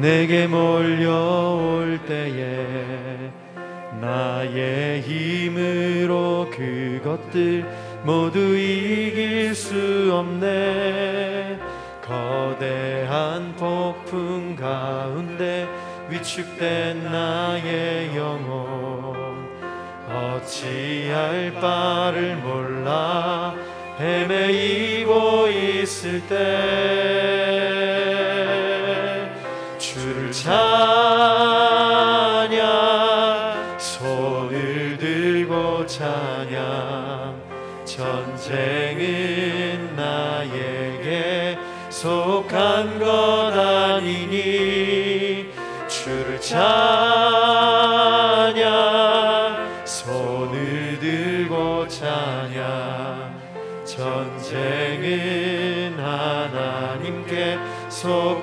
내게 몰려올 때에 나의 힘으로 그것들 모두 이길 수 없네. 거대한 폭풍 가운데 위축된 나의 영혼 어찌할 바를 몰라 헤매이고 있을 때 나에게 속한 것 아니니 주를 찬양 손을 들고 찬양. 전쟁은 하나님께 속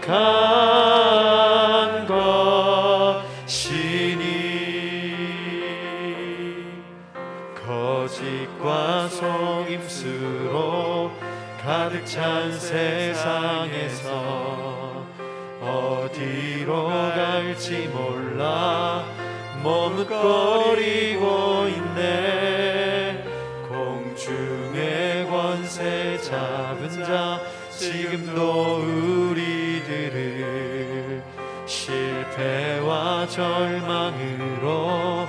거리고 있네. 공중의 권세 잡은 자 지금도 우리들을 실패와 절망으로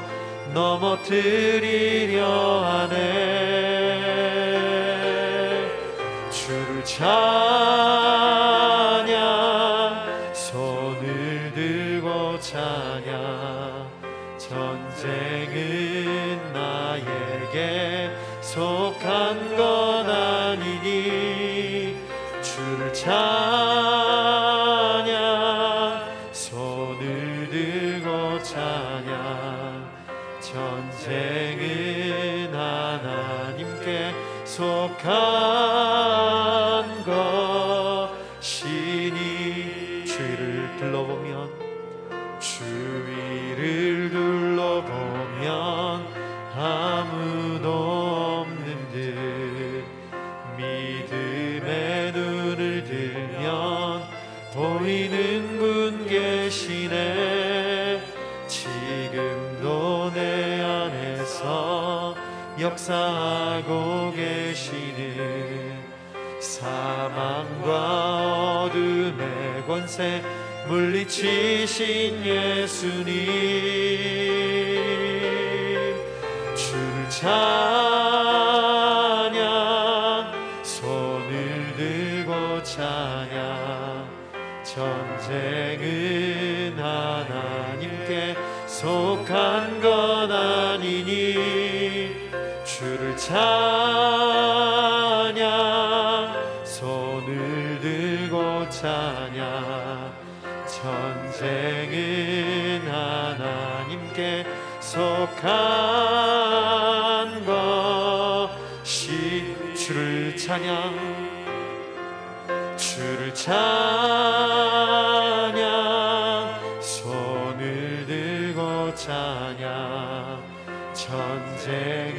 넘어뜨리려 하네. 주를 찬양 손을 들고 찬양 전쟁은 나에게 속한 것 아니니 주를 찬양 손을 들고 찬양 전쟁은 하나님께 속한 권세 물리치신 예수님. 주를 찬양 손을 들고 찬양. 전쟁은 하나님께 속한 것 아니니. 주를 찬양 찬양 손을 들고 찬양. 전쟁은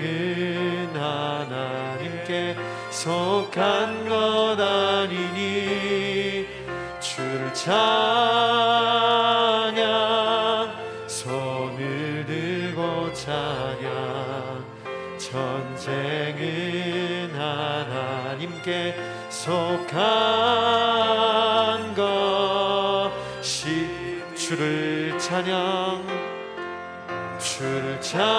하나님께 속한 것 아니니 주를 찬양 손을 들고 찬양. 전쟁은 하나님께 속한 주를 찬양 주를 찬양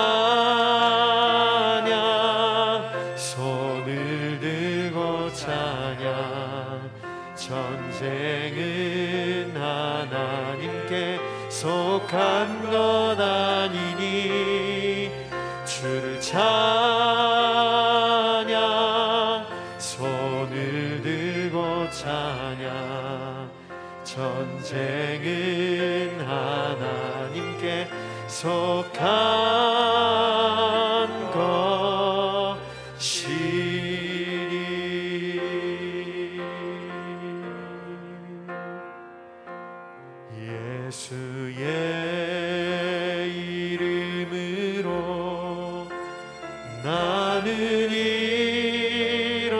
손을 들고 찬양. 전쟁은 하나님께 속한 것 아니니 주를 찬양 손을 들고 찬양. 전쟁은 속한 것이니. 예수의 이름으로 나는 일어서리라.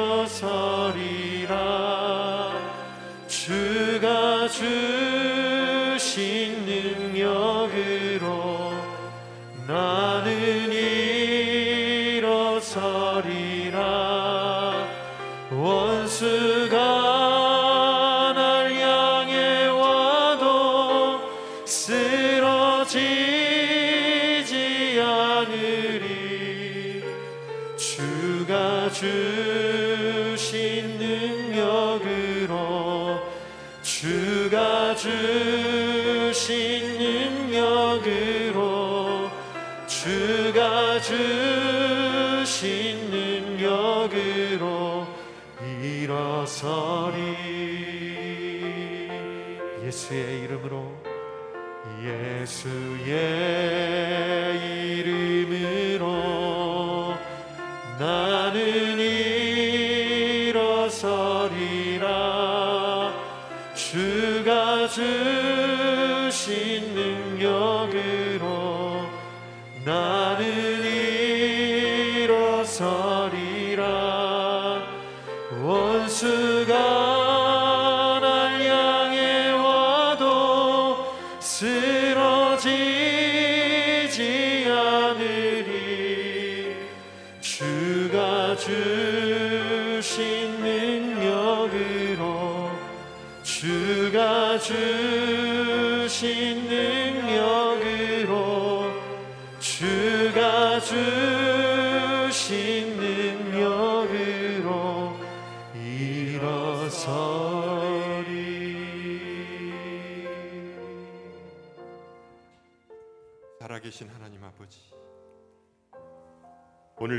주가 주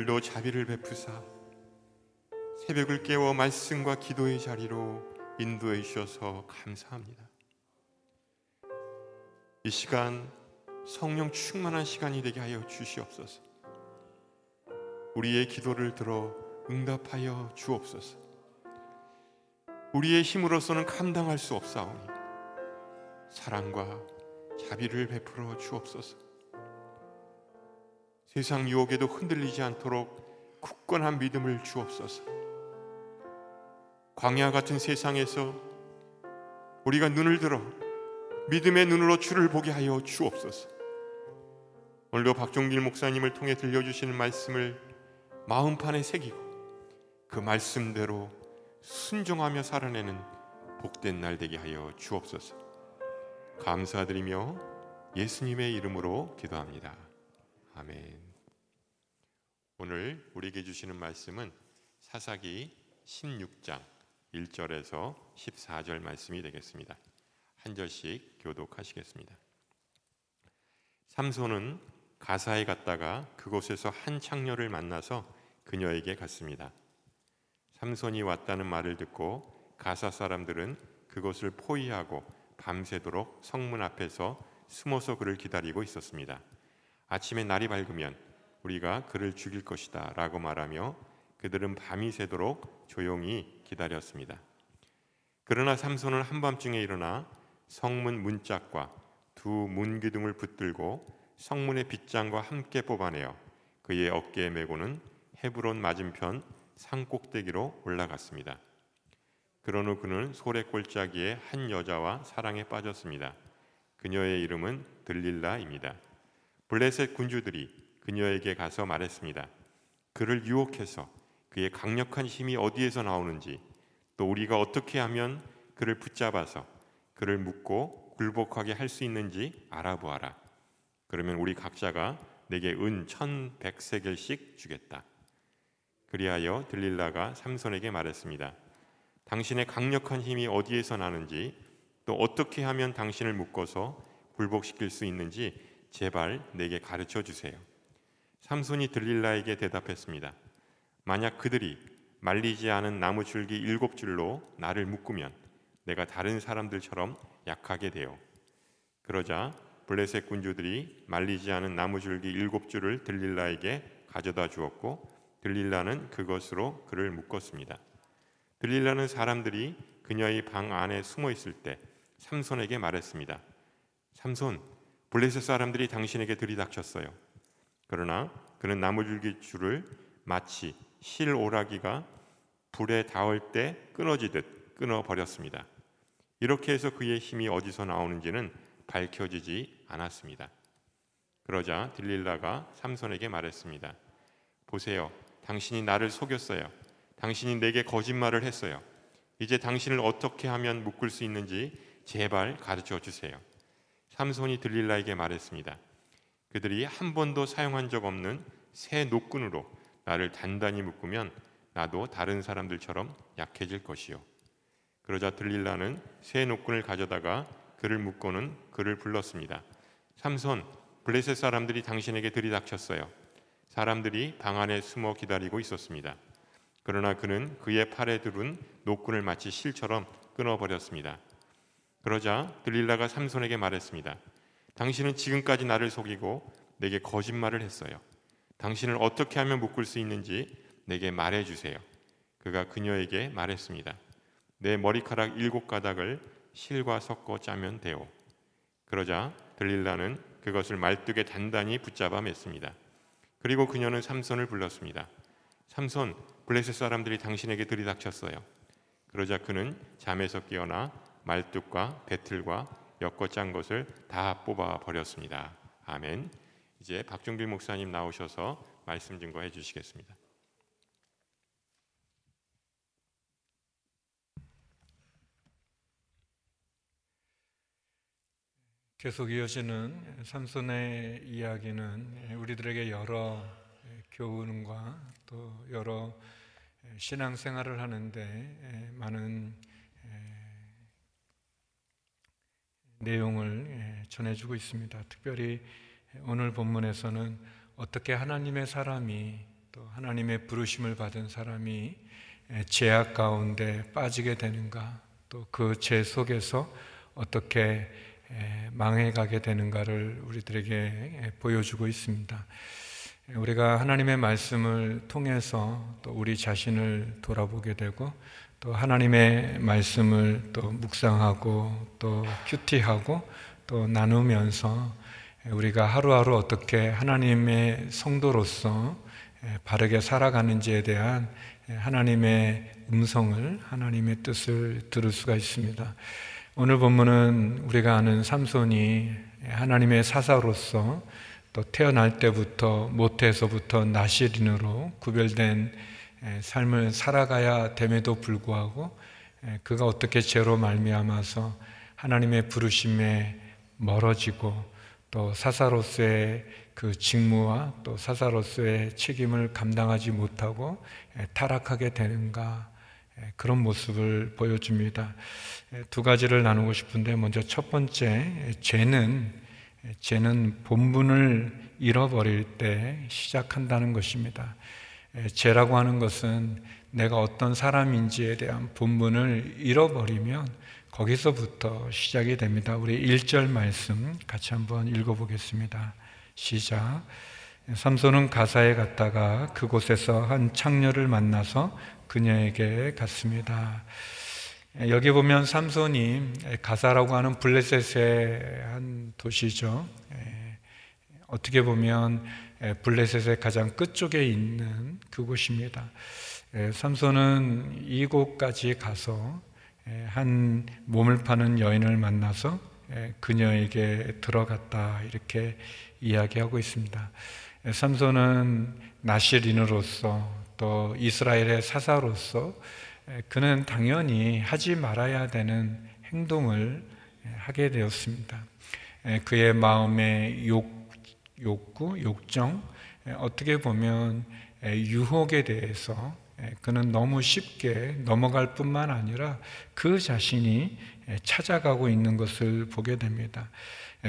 오늘도 자비를 베푸사 새벽을 깨워 말씀과 기도의 자리로 인도해 주셔서 감사합니다. 이 시간 성령 충만한 시간이 되게 하여 주시옵소서. 우리의 기도를 들어 응답하여 주옵소서. 우리의 힘으로서는 감당할 수 없사오니 사랑과 자비를 베풀어 주옵소서. 세상 유혹에도 흔들리지 않도록 굳건한 믿음을 주옵소서. 광야 같은 세상에서 우리가 눈을 들어 믿음의 눈으로 주를 보게 하여 주옵소서. 오늘도 박종길 목사님을 통해 들려주시는 말씀을 마음판에 새기고 그 말씀대로 순종하며 살아내는 복된 날 되게 하여 주옵소서. 감사드리며 예수님의 이름으로 기도합니다. 아멘. 오늘 우리에게 주시는 말씀은 사사기 16장 1절에서 14절 말씀이 되겠습니다. 한 절씩 교독하시겠습니다. 삼손은 가사에 갔다가 그곳에서 한 창녀를 만나서 그녀에게 갔습니다. 삼손이 왔다는 말을 듣고 가사 사람들은 그곳을 포위하고 밤새도록 성문 앞에서 숨어서 그를 기다리고 있었습니다. 아침에 날이 밝으면 우리가 그를 죽일 것이다 라고 말하며 그들은 밤이 새도록 조용히 기다렸습니다. 그러나 삼손은 한밤중에 일어나 성문 문짝과 두 문기둥을 붙들고 성문의 빗장과 함께 뽑아내어 그의 어깨에 메고는 헤브론 맞은편 산꼭대기로 올라갔습니다. 그런 후 그는 소래골짜기에 한 여자와 사랑에 빠졌습니다. 그녀의 이름은 들릴라입니다. 블레셋 군주들이 그녀에게 가서 말했습니다. 그를 유혹해서 그의 강력한 힘이 어디에서 나오는지 또 우리가 어떻게 하면 그를 붙잡아서 그를 묶고 굴복하게 할 수 있는지 알아보아라. 그러면 우리 각자가 내게 은 천백세겔씩 주겠다. 그리하여 들릴라가 삼손에게 말했습니다. 당신의 강력한 힘이 어디에서 나는지 또 어떻게 하면 당신을 묶어서 굴복시킬 수 있는지 제발 내게 가르쳐 주세요. 삼손이 들릴라에게 대답했습니다. 만약 그들이 말리지 않은 나무 줄기 일곱 줄로 나를 묶으면 내가 다른 사람들처럼 약하게 돼요. 그러자 블레셋 군주들이 말리지 않은 나무 줄기 일곱 줄을 들릴라에게 가져다 주었고 들릴라는 그것으로 그를 묶었습니다. 들릴라는 사람들이 그녀의 방 안에 숨어 있을 때 삼손에게 말했습니다. 삼손, 블레셋 사람들이 당신에게 들이닥쳤어요. 그러나 그는 나무줄기 줄을 마치 실 오라기가 불에 닿을 때 끊어지듯 끊어 버렸습니다. 이렇게 해서 그의 힘이 어디서 나오는지는 밝혀지지 않았습니다. 그러자 딜릴라가 삼손에게 말했습니다. 보세요. 당신이 나를 속였어요. 당신이 내게 거짓말을 했어요. 이제 당신을 어떻게 하면 묶을 수 있는지 제발 가르쳐 주세요. 삼손이 들릴라에게 말했습니다. 그들이 한 번도 사용한 적 없는 새 노끈으로 나를 단단히 묶으면 나도 다른 사람들처럼 약해질 것이요. 그러자 들릴라는 새 노끈을 가져다가 그를 묶고는 그를 불렀습니다. 삼손, 블레셋 사람들이 당신에게 들이닥쳤어요. 사람들이 방 안에 숨어 기다리고 있었습니다. 그러나 그는 그의 팔에 두른 노끈을 마치 실처럼 끊어버렸습니다. 그러자 들릴라가 삼손에게 말했습니다. 당신은 지금까지 나를 속이고 내게 거짓말을 했어요. 당신을 어떻게 하면 묶을 수 있는지 내게 말해 주세요. 그가 그녀에게 말했습니다. 내 머리카락 일곱 가닥을 실과 섞어 짜면 돼요. 그러자 들릴라는 그것을 말뚝에 단단히 붙잡아 맸습니다. 그리고 그녀는 삼손을 불렀습니다. 삼손, 블레셋 사람들이 당신에게 들이닥쳤어요. 그러자 그는 잠에서 깨어나 말뚝과 배틀과 엮어 짠 것을 다 뽑아 버렸습니다. 아멘. 이제 박종길 목사님 나오셔서 말씀 증거해 주시겠습니다. 계속 이어지는 삼손의 이야기는 우리들에게 여러 교훈과 또 여러 신앙생활을 하는데 많은 내용을 전해주고 있습니다. 특별히 오늘 본문에서는 어떻게 하나님의 사람이 또 하나님의 부르심을 받은 사람이 죄악 가운데 빠지게 되는가 또 그 죄 속에서 어떻게 망해가게 되는가를 우리들에게 보여주고 있습니다. 우리가 하나님의 말씀을 통해서 또 우리 자신을 돌아보게 되고 또 하나님의 말씀을 또 묵상하고 또 큐티하고 또 나누면서 우리가 하루하루 어떻게 하나님의 성도로서 바르게 살아가는지에 대한 하나님의 음성을 하나님의 뜻을 들을 수가 있습니다. 오늘 본문은 우리가 아는 삼손이 하나님의 사사로서 또 태어날 때부터 모태에서부터 나시린으로 구별된 삶을 살아가야 됨에도 불구하고 그가 어떻게 죄로 말미암아서 하나님의 부르심에 멀어지고 또 사사로서의 그 직무와 또 사사로서의 책임을 감당하지 못하고 타락하게 되는가 그런 모습을 보여줍니다. 두 가지를 나누고 싶은데 먼저 첫 번째 죄는 죄는 본분을 잃어버릴 때 시작한다는 것입니다. 죄라고 하는 것은 내가 어떤 사람인지에 대한 본분을 잃어버리면 거기서부터 시작이 됩니다. 우리 1절 말씀 같이 한번 읽어보겠습니다. 시작. 삼손은 가사에 갔다가 그곳에서 한 창녀를 만나서 그녀에게 갔습니다. 여기 보면 삼손이 가사라고 하는 블레셋의 한 도시죠. 어떻게 보면 블레셋의 가장 끝쪽에 있는 그곳입니다. 삼손은 이곳까지 가서 한 몸을 파는 여인을 만나서 그녀에게 들어갔다 이렇게 이야기하고 있습니다. 삼손은 나시린으로서 또 이스라엘의 사사로서 그는 당연히 하지 말아야 되는 행동을 하게 되었습니다. 그의 마음의 욕, 욕구, 욕정, 어떻게 보면 유혹에 대해서 그는 너무 쉽게 넘어갈 뿐만 아니라 그 자신이 찾아가고 있는 것을 보게 됩니다.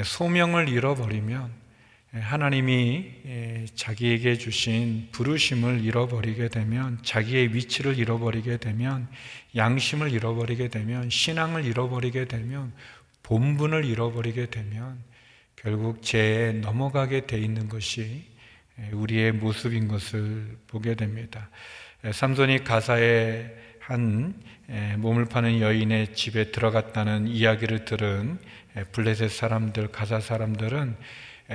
소명을 잃어버리면 하나님이 자기에게 주신 부르심을 잃어버리게 되면 자기의 위치를 잃어버리게 되면 양심을 잃어버리게 되면 신앙을 잃어버리게 되면 본분을 잃어버리게 되면 결국 죄에 넘어가게 돼 있는 것이 우리의 모습인 것을 보게 됩니다. 삼손이 가사에 한 몸을 파는 여인의 집에 들어갔다는 이야기를 들은 블레셋 사람들, 가사 사람들은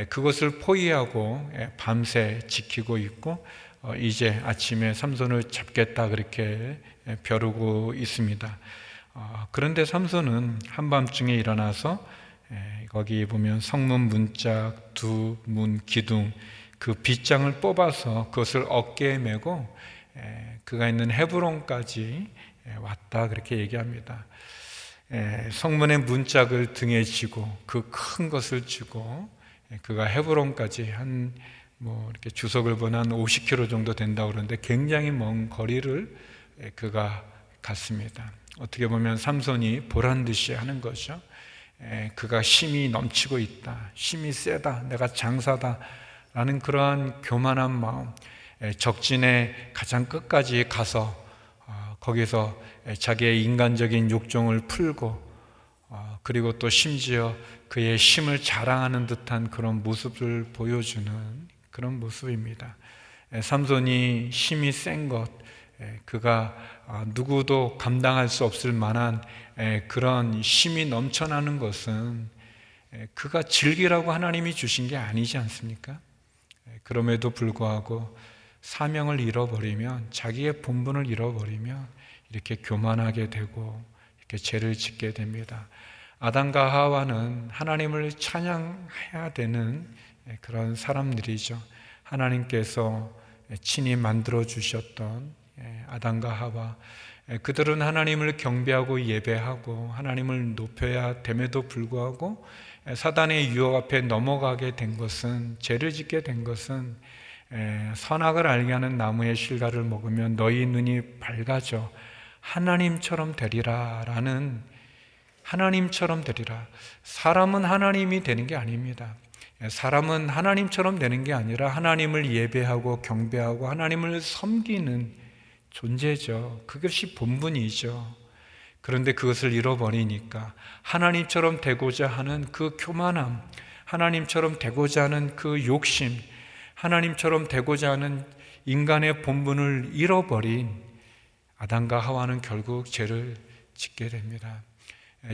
그것을 포위하고 밤새 지키고 있고 어, 이제 아침에 삼손을 잡겠다 그렇게 벼르고 있습니다. 어, 그런데 삼손은 한밤중에 일어나서 거기 보면 성문 문짝, 두 문 기둥 그 빗장을 뽑아서 그것을 어깨에 메고 그가 있는 헤브론까지 왔다 그렇게 얘기합니다. 성문의 문짝을 등에 지고 그 큰 것을 지고 그가 헤브론까지 한 뭐 이렇게 주석을 보면 50km 정도 된다고 그러는데 굉장히 먼 거리를 그가 갔습니다. 어떻게 보면 삼손이 보란 듯이 하는 거죠. 그가 힘이 넘치고 있다. 힘이 세다. 내가 장사다. 라는 그러한 교만한 마음. 적진의 가장 끝까지 가서 어, 거기서 자기의 인간적인 욕정을 풀고 어, 그리고 또 심지어 그의 힘을 자랑하는 듯한 그런 모습을 보여주는 그런 모습입니다. 삼손이 힘이 센 것, 그가 아, 누구도 감당할 수 없을 만한 그런 힘이 넘쳐나는 것은 그가 즐기라고 하나님이 주신 게 아니지 않습니까? 그럼에도 불구하고 사명을 잃어버리면 자기의 본분을 잃어버리면 이렇게 교만하게 되고 이렇게 죄를 짓게 됩니다. 아담과 하와는 하나님을 찬양해야 되는 그런 사람들이죠. 하나님께서 친히 만들어 주셨던 아담과 하와 그들은 하나님을 경배하고 예배하고 하나님을 높여야 됨에도 불구하고 사단의 유혹 앞에 넘어가게 된 것은 죄를 짓게 된 것은 선악을 알게 하는 나무의 실과를 먹으면 너희 눈이 밝아져 하나님처럼 되리라라는 하나님처럼 되리라. 사람은 하나님이 되는 게 아닙니다. 사람은 하나님처럼 되는 게 아니라 하나님을 예배하고 경배하고 하나님을 섬기는 존재죠. 그것이 본분이죠. 그런데 그것을 잃어버리니까 하나님처럼 되고자 하는 그 교만함, 하나님처럼 되고자 하는 그 욕심, 하나님처럼 되고자 하는 인간의 본분을 잃어버린 아담과 하와는 결국 죄를 짓게 됩니다.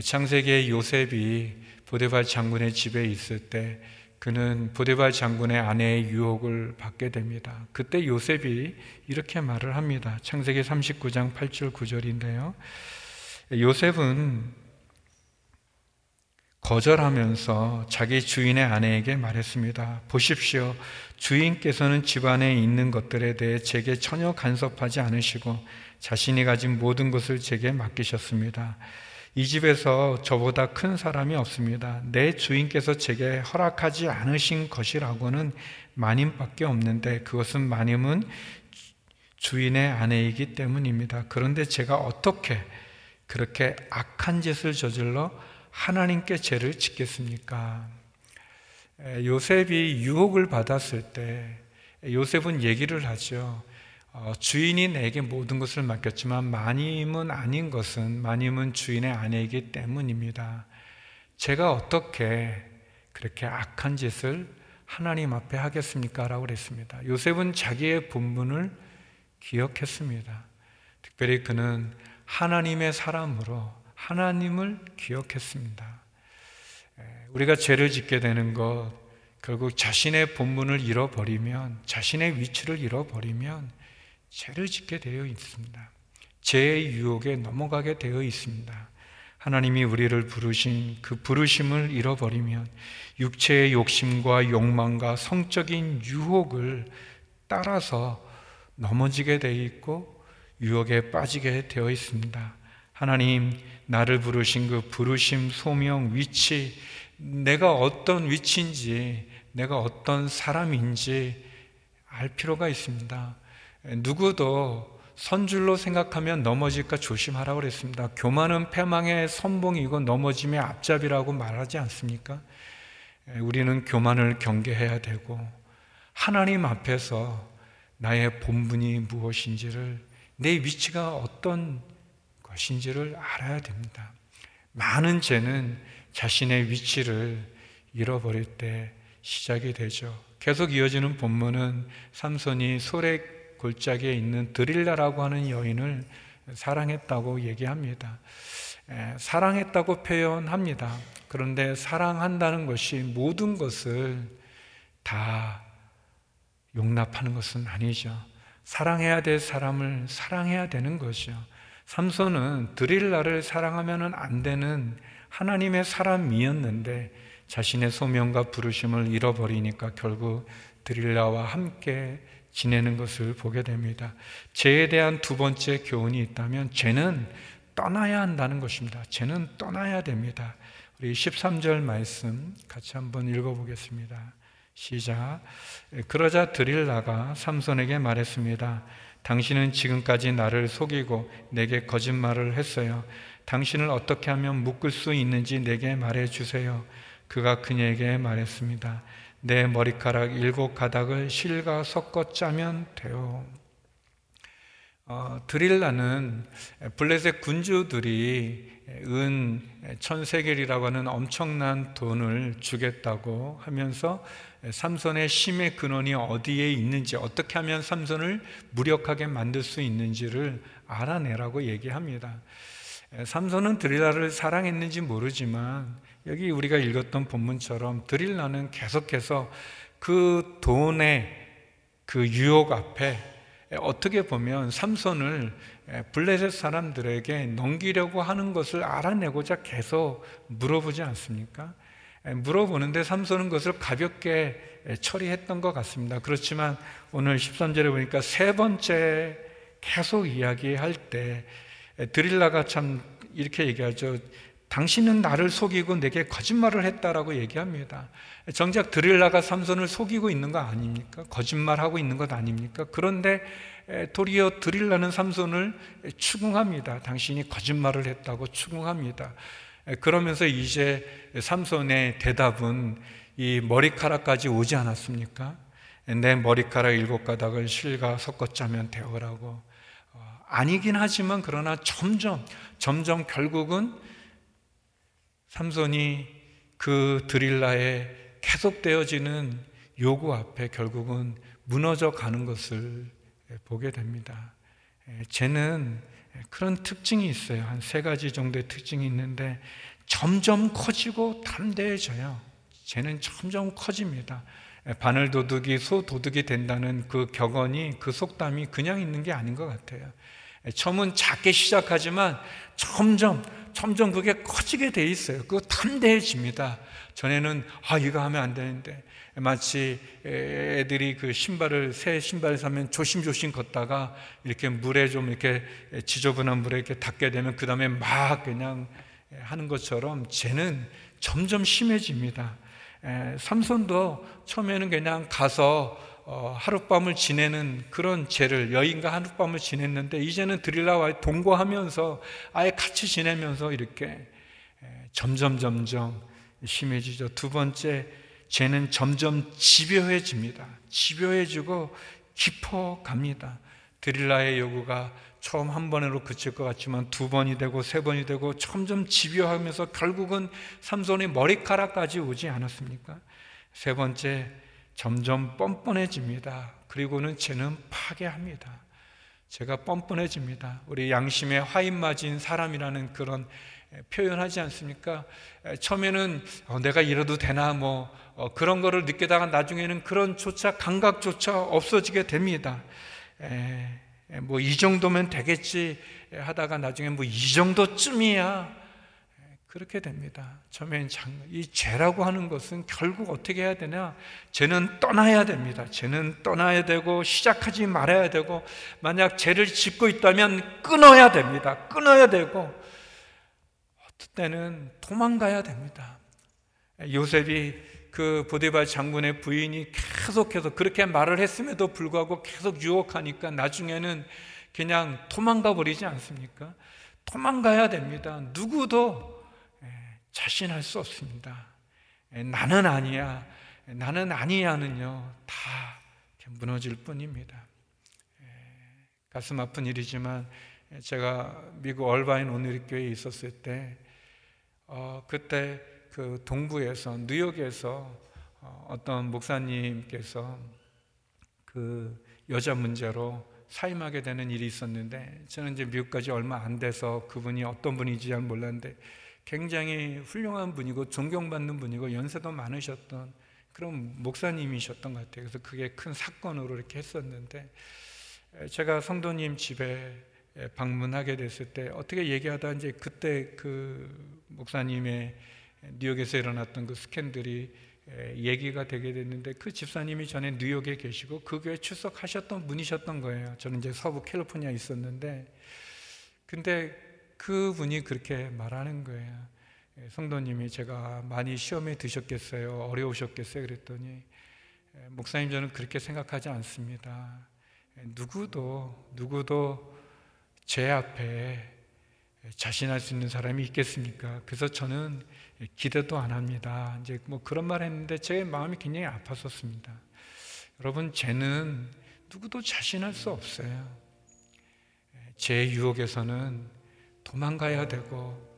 창세기의 요셉이 보데발 장군의 집에 있을 때 그는 보데발 장군의 아내의 유혹을 받게 됩니다. 그때 요셉이 이렇게 말을 합니다. 창세기 39장 8절 9절인데요. 요셉은 거절하면서 자기 주인의 아내에게 말했습니다. 보십시오. 주인께서는 집안에 있는 것들에 대해 제게 전혀 간섭하지 않으시고 자신이 가진 모든 것을 제게 맡기셨습니다. 이 집에서 저보다 큰 사람이 없습니다. 내 주인께서 제게 허락하지 않으신 것이라고는 마님밖에 없는데 그것은 마님은 주인의 아내이기 때문입니다. 그런데 제가 어떻게 그렇게 악한 짓을 저질러 하나님께 죄를 짓겠습니까? 요셉이 유혹을 받았을 때 요셉은 얘기를 하죠. 어, 주인이 내게 모든 것을 맡겼지만 마님은 아닌 것은 마님은 주인의 아내이기 때문입니다. 제가 어떻게 그렇게 악한 짓을 하나님 앞에 하겠습니까? 라고 그랬습니다. 요셉은 자기의 본분을 기억했습니다. 특별히 그는 하나님의 사람으로 하나님을 기억했습니다. 우리가 죄를 짓게 되는 것, 결국 자신의 본분을 잃어버리면, 자신의 위치를 잃어버리면 죄를 짓게 되어 있습니다. 죄의 유혹에 넘어가게 되어 있습니다. 하나님이 우리를 부르신 그 부르심을 잃어버리면 육체의 욕심과 욕망과 성적인 유혹을 따라서 넘어지게 되어 있고 유혹에 빠지게 되어 있습니다. 하나님, 나를 부르신 그 부르심, 소명, 위치, 내가 어떤 위치인지, 내가 어떤 사람인지 알 필요가 있습니다. 누구도 선줄로 생각하면 넘어질까 조심하라고 그랬습니다. 교만은 패망의 선봉이고 넘어짐의 앞잡이라고 말하지 않습니까? 우리는 교만을 경계해야 되고 하나님 앞에서 나의 본분이 무엇인지를 내 위치가 어떤 것인지를 알아야 됩니다. 많은 죄는 자신의 위치를 잃어버릴 때 시작이 되죠. 계속 이어지는 본문은 삼손이 소래 골짜기에 있는 드릴라라고 하는 여인을 사랑했다고 얘기합니다. 사랑했다고 표현합니다. 그런데 사랑한다는 것이 모든 것을 다 용납하는 것은 아니죠. 사랑해야 될 사람을 사랑해야 되는 것이요. 삼손은 드릴라를 사랑하면 안 되는 하나님의 사람이었는데 자신의 소명과 부르심을 잃어버리니까 결국 드릴라와 함께 지내는 것을 보게 됩니다. 죄에 대한 두 번째 교훈이 있다면 죄는 떠나야 한다는 것입니다. 죄는 떠나야 됩니다. 우리 13절 말씀 같이 한번 읽어보겠습니다. 시작. 그러자 드릴라가 삼손에게 말했습니다. 당신은 지금까지 나를 속이고 내게 거짓말을 했어요. 당신을 어떻게 하면 묶을 수 있는지 내게 말해 주세요. 그가 그녀에게 말했습니다. 내 머리카락 일곱 가닥을 실과 섞어 짜면 돼요. 어, 드릴라는 블레셋 군주들이 은 천세겔이라고 하는 엄청난 돈을 주겠다고 하면서 삼손의 힘의 근원이 어디에 있는지 어떻게 하면 삼손을 무력하게 만들 수 있는지를 알아내라고 얘기합니다. 삼손은 드릴라를 사랑했는지 모르지만 여기 우리가 읽었던 본문처럼 드릴라는 계속해서 그 돈의 그 유혹 앞에 어떻게 보면 삼손을 블레셋 사람들에게 넘기려고 하는 것을 알아내고자 계속 물어보지 않습니까? 물어보는데 삼손은 그것을 가볍게 처리했던 것 같습니다. 그렇지만 오늘 13절에 보니까 세 번째 계속 이야기할 때 드릴라가 참 이렇게 얘기하죠. 당신은 나를 속이고 내게 거짓말을 했다라고 얘기합니다. 정작 드릴라가 삼손을 속이고 있는 거 아닙니까? 거짓말하고 있는 것 아닙니까? 그런데 도리어 드릴라는 삼손을 추궁합니다. 당신이 거짓말을 했다고 추궁합니다. 그러면서 이제 삼손의 대답은 이 머리카락까지 오지 않았습니까? 내 머리카락 일곱 가닥을 실과 섞어 짜면 되어라고 어, 아니긴 하지만 그러나 점점 점점 결국은 삼손이 그 드릴라의 계속되어지는 요구 앞에 결국은 무너져 가는 것을 보게 됩니다. 쟤는 그런 특징이 있어요. 한 세 가지 정도의 특징이 있는데 점점 커지고 담대해져요. 쟤는 점점 커집니다. 바늘 도둑이 소 도둑이 된다는 그 격언이 그 속담이 그냥 있는 게 아닌 것 같아요. 처음은 작게 시작하지만 점점 점점 그게 커지게 돼 있어요. 그거 담대해집니다. 전에는 아 이거 하면 안 되는데 마치 애들이 그 신발을 새 신발 사면 조심조심 걷다가 이렇게 물에 좀 이렇게 지저분한 물에 이렇게 닿게 되면 그 다음에 막 그냥 하는 것처럼 쟤는 점점 심해집니다. 삼손도 처음에는 그냥 가서 어, 하룻밤을 지내는 그런 죄를 여인과 하룻밤을 지냈는데 이제는 드릴라와 동거하면서 아예 같이 지내면서 이렇게 점점 점점 심해지죠. 두 번째 죄는 점점 집요해집니다. 집요해지고 깊어 갑니다. 드릴라의 요구가 처음 한 번으로 그칠 것 같지만 두 번이 되고 세 번이 되고 점점 집요하면서 결국은 삼손의 머리카락까지 오지 않았습니까? 세 번째 점점 뻔뻔해집니다. 그리고는 죄는 파괴합니다. 제가 뻔뻔해집니다. 우리 양심에 화인 맞은 사람이라는 그런 표현하지 않습니까? 처음에는 어, 내가 이러도 되나 뭐 어, 그런 거를 느끼다가 나중에는 그런 조차 감각조차 없어지게 됩니다. 뭐 이 정도면 되겠지 하다가 나중에 뭐 이 정도쯤이야 그렇게 됩니다. 처음엔 장, 이 죄라고 하는 것은 결국 어떻게 해야 되냐? 죄는 떠나야 됩니다. 죄는 떠나야 되고 시작하지 말아야 되고 만약 죄를 짓고 있다면 끊어야 됩니다. 끊어야 되고 어떨 때는 도망가야 됩니다. 요셉이 그 보디발 장군의 부인이 계속해서 그렇게 말을 했음에도 불구하고 계속 유혹하니까 나중에는 그냥 도망가 버리지 않습니까? 도망가야 됩니다. 누구도 자신할 수 없습니다. 나는 아니야. 나는 아니야는요, 다 무너질 뿐입니다. 가슴 아픈 일이지만 제가 미국 얼바인 오늘교회에 있었을 때, 어, 그때 그 동부에서, 뉴욕에서 어, 어떤 목사님께서 그 여자 문제로 사임하게 되는 일이 있었는데, 저는 이제 미국까지 얼마 안 돼서 그분이 어떤 분인지 잘 몰랐는데, 굉장히 훌륭한 분이고 존경받는 분이고 연세도 많으셨던 그런 목사님이셨던 것 같아요. 그래서 그게 큰 사건으로 이렇게 했었는데 제가 성도님 집에 방문하게 됐을 때 어떻게 얘기하다 이제 그때 그 목사님의 뉴욕에서 일어났던 그 스캔들이 얘기가 되게 됐는데 그 집사님이 전에 뉴욕에 계시고 그 교회 출석하셨던 분이셨던 거예요. 저는 이제 서부 캘리포니아에 있었는데 근데 그 분이 그렇게 말하는 거예요. 성도님이 제가 많이 시험에 드셨겠어요? 어려우셨겠어요? 그랬더니 목사님 저는 그렇게 생각하지 않습니다. 누구도 누구도 제 앞에 자신할 수 있는 사람이 있겠습니까? 그래서 저는 기대도 안 합니다. 이제 뭐 그런 말 했는데 제 마음이 굉장히 아팠었습니다. 여러분, 죄는 누구도 자신할 수 없어요. 제 유혹에서는 도망가야 되고,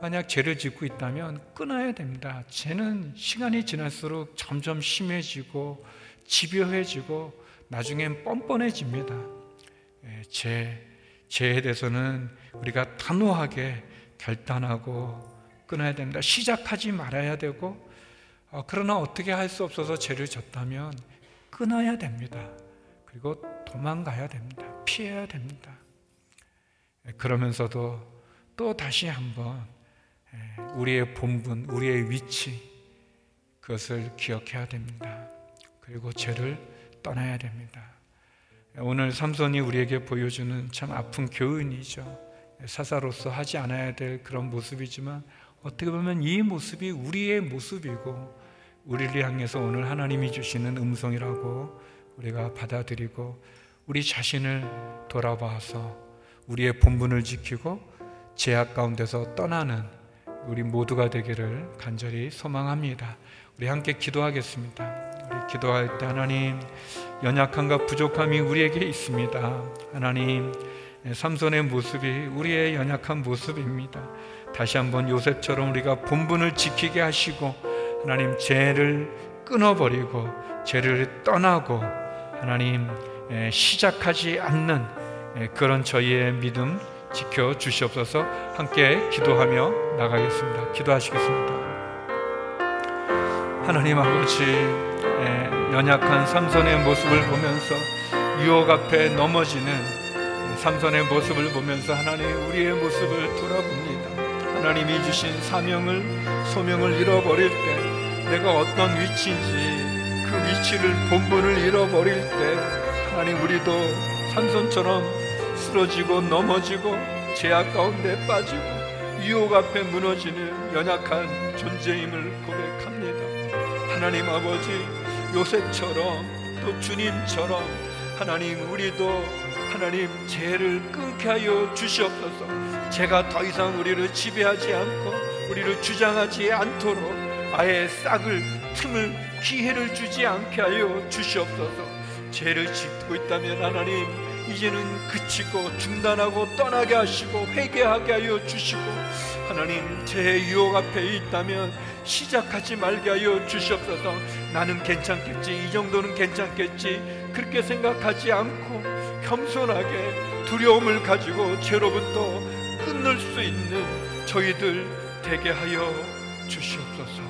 만약 죄를 짓고 있다면 끊어야 됩니다. 죄는 시간이 지날수록 점점 심해지고, 집요해지고, 나중엔 뻔뻔해집니다. 죄, 죄에 대해서는 우리가 단호하게 결단하고 끊어야 됩니다. 시작하지 말아야 되고, 어, 그러나 어떻게 할 수 없어서 죄를 졌다면 끊어야 됩니다. 그리고 도망가야 됩니다. 피해야 됩니다. 예, 그러면서도 또 다시 한번 예, 우리의 본분, 우리의 위치, 그것을 기억해야 됩니다. 그리고 죄를 떠나야 됩니다. 예, 오늘 삼손이 우리에게 보여주는 참 아픈 교훈이죠. 사사로서 하지 않아야 될 그런 모습이지만 어떻게 보면 이 모습이 우리의 모습이고 우리를 향해서 오늘 하나님이 주시는 음성이라고 우리가 받아들이고 우리 자신을 돌아봐서 우리의 본분을 지키고 제약 가운데서 떠나는 우리 모두가 되기를 간절히 소망합니다. 우리 함께 기도하겠습니다. 우리 기도할 때 하나님 연약함과 부족함이 우리에게 있습니다. 하나님 삼손의 모습이 우리의 연약한 모습입니다. 다시 한번 요셉처럼 우리가 본분을 지키게 하시고 하나님 죄를 끊어버리고 죄를 떠나고 하나님 시작하지 않는 그런 저희의 믿음 지켜 주시옵소서 함께 기도하며 나가겠습니다. 기도하시겠습니다. 하나님 아버지 연약한 삼손의 모습을 보면서 유혹 앞에 넘어지는 삼손의 모습을 보면서 하나님 우리의 모습을 돌아봅니다. 하나님이 주신 사명을 소명을 잃어버릴 때 내가 어떤 위치인지 그 위치를 본분을 잃어버릴 때 하나님 우리도 삼손처럼 쓰러지고 넘어지고 제약 가운데 빠지고 유혹 앞에 무너지는 연약한 존재임을 고백합니다. 하나님 아버지 요셉처럼 또 주님처럼 하나님 우리도 하나님 죄를 끊게 하여 주시옵소서. 제가 더 이상 우리를 지배하지 않고 우리를 주장하지 않도록 아예 싹을 틈을 기회를 주지 않게 하여 주시옵소서. 죄를 짓고 있다면 하나님 이제는 그치고 중단하고 떠나게 하시고 회개하게 하여 주시고 하나님 제 유혹 앞에 있다면 시작하지 말게 하여 주시옵소서 나는 괜찮겠지 이 정도는 괜찮겠지 그렇게 생각하지 않고 겸손하게 두려움을 가지고 죄로부터 끊을 수 있는 저희들 되게 하여 주시옵소서.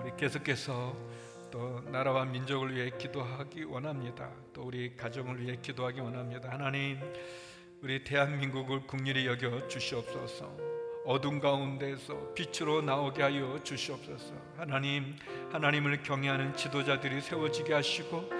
우리 계속해서 또 나라와 민족을 위해 기도하기 원합니다. 또 우리 가정을 위해 기도하기 원합니다. 하나님, 우리 대한민국을 국리히 여겨 주시옵소서. 어둠 가운데서 빛으로 나오게 하여 주시옵소서. 하나님, 하나님을 경외하는 지도자들이 세워지게 하시고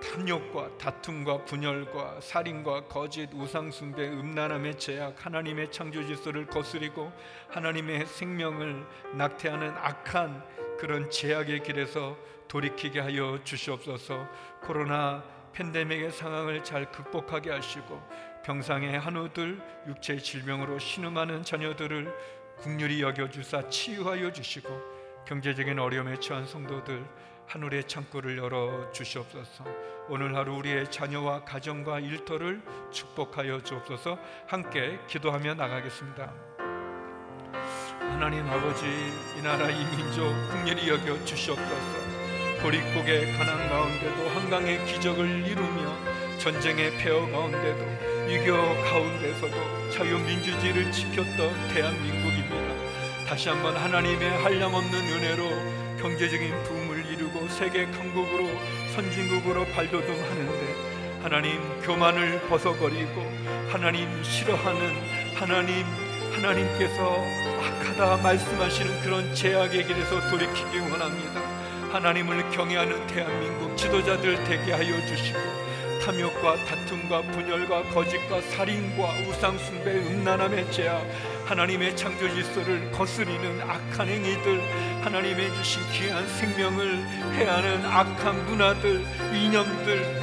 탐욕과 다툼과 분열과 살인과 거짓, 우상 숭배, 음란함의 제약, 하나님의 창조 질서를 거스리고 하나님의 생명을 낙태하는 악한 그런 제약의 길에서 돌이키게 하여 주시옵소서. 코로나 팬데믹의 상황을 잘 극복하게 하시고 병상의 한우들 육체 질병으로 신음하는 자녀들을 국률이 여겨 주사 치유하여 주시고 경제적인 어려움에 처한 성도들 하늘의 창고를 열어 주시옵소서. 오늘 하루 우리의 자녀와 가정과 일터를 축복하여 주옵소서. 함께 기도하며 나가겠습니다. 하나님 아버지, 이 나라 이 민족 국렬히 여겨 주시옵소서. 보릿고개 가난 가운데도 한강의 기적을 이루며 전쟁의 폐허 가운데도 유교 가운데서도 자유민주주의를 지켰던 대한민국입니다. 다시 한번 하나님의 한량없는 은혜로 경제적인 부흥 이루고 세계 강국으로 선진국으로 발돋움하는데 하나님 교만을 벗어버리고 하나님 싫어하는 하나님 하나님께서 악하다 말씀하시는 그런 제약의 길에서 돌이키기 원합니다. 하나님을 경외하는 대한민국 지도자들 되게 하여 주시고 탐욕과 다툼과 분열과 거짓과 살인과 우상숭배 음란함의 죄악 하나님의 창조 질서를 거스리는 악한 행위들 하나님의 주신 귀한 생명을 해하는 악한 문화들 이념들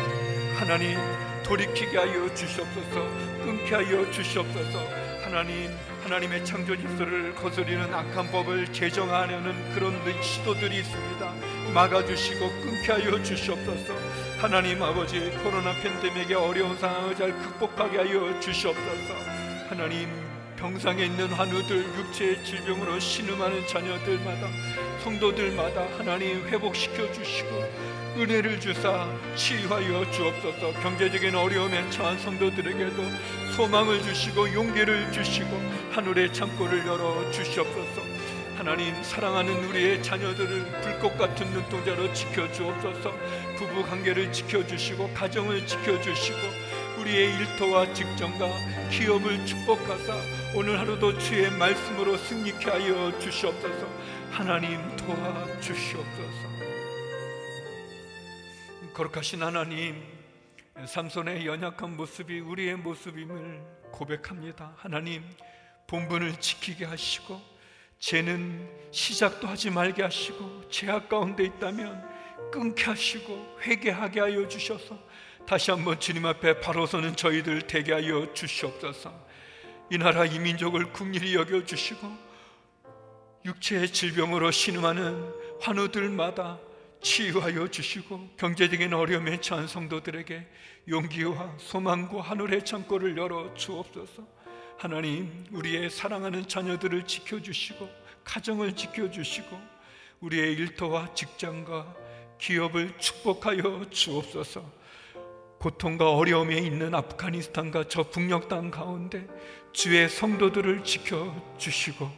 하나님 돌이키게 하여 주시옵소서 끊게 하여 주시옵소서 하나님 하나님의 창조 질서를 거스리는 악한 법을 제정하려는 그런 시도들이 있습니다. 막아주시고 끊게 하여 주시옵소서. 하나님 아버지 코로나 팬데믹의 어려운 상황을 잘 극복하게 하여 주시옵소서. 하나님 병상에 있는 환우들 육체의 질병으로 신음하는 자녀들마다 성도들마다 하나님 회복시켜 주시고 은혜를 주사 치유하여 주옵소서. 경제적인 어려움에 처한 성도들에게도 소망을 주시고 용기를 주시고 하늘의 창고를 열어 주시옵소서. 하나님 사랑하는 우리의 자녀들을 불꽃 같은 눈동자로 지켜 주옵소서. 부부 관계를 지켜 주시고 가정을 지켜 주시고 우리의 일터와 직장과 기업을 축복하사 오늘 하루도 주의 말씀으로 승리케 하여 주시옵소서. 하나님 도와 주시옵소서. 거룩하신 하나님 삼손의 연약한 모습이 우리의 모습임을 고백합니다. 하나님 본분을 지키게 하시고 죄는 시작도 하지 말게 하시고 죄악 가운데 있다면 끊게 하시고 회개하게 하여 주셔서 다시 한번 주님 앞에 바로 서는 저희들 되게 하여 주시옵소서. 이 나라 이 민족을 국리히 여겨 주시고 육체의 질병으로 신음하는 환우들마다 치유하여 주시고 경제적인 어려움에 처한 성도들에게 용기와 소망과 하늘의 창고를 열어 주옵소서. 하나님 우리의 사랑하는 자녀들을 지켜 주시고 가정을 지켜 주시고 우리의 일터와 직장과 기업을 축복하여 주옵소서 고통과 어려움에 있는 아프가니스탄과 저 북녘 땅 가운데 주의 성도들을 지켜 주시고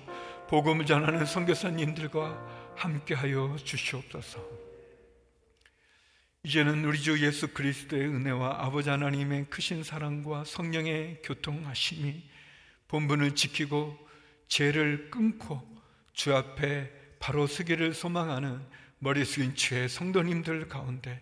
복음을 전하는 선교사님들과 함께하여 주시옵소서. 이제는 우리 주 예수 그리스도의 은혜와 아버지 하나님의 크신 사랑과 성령의 교통하심이 본분을 지키고 죄를 끊고 주 앞에 바로 서기를 소망하는 머리 숙인 주의 성도님들 가운데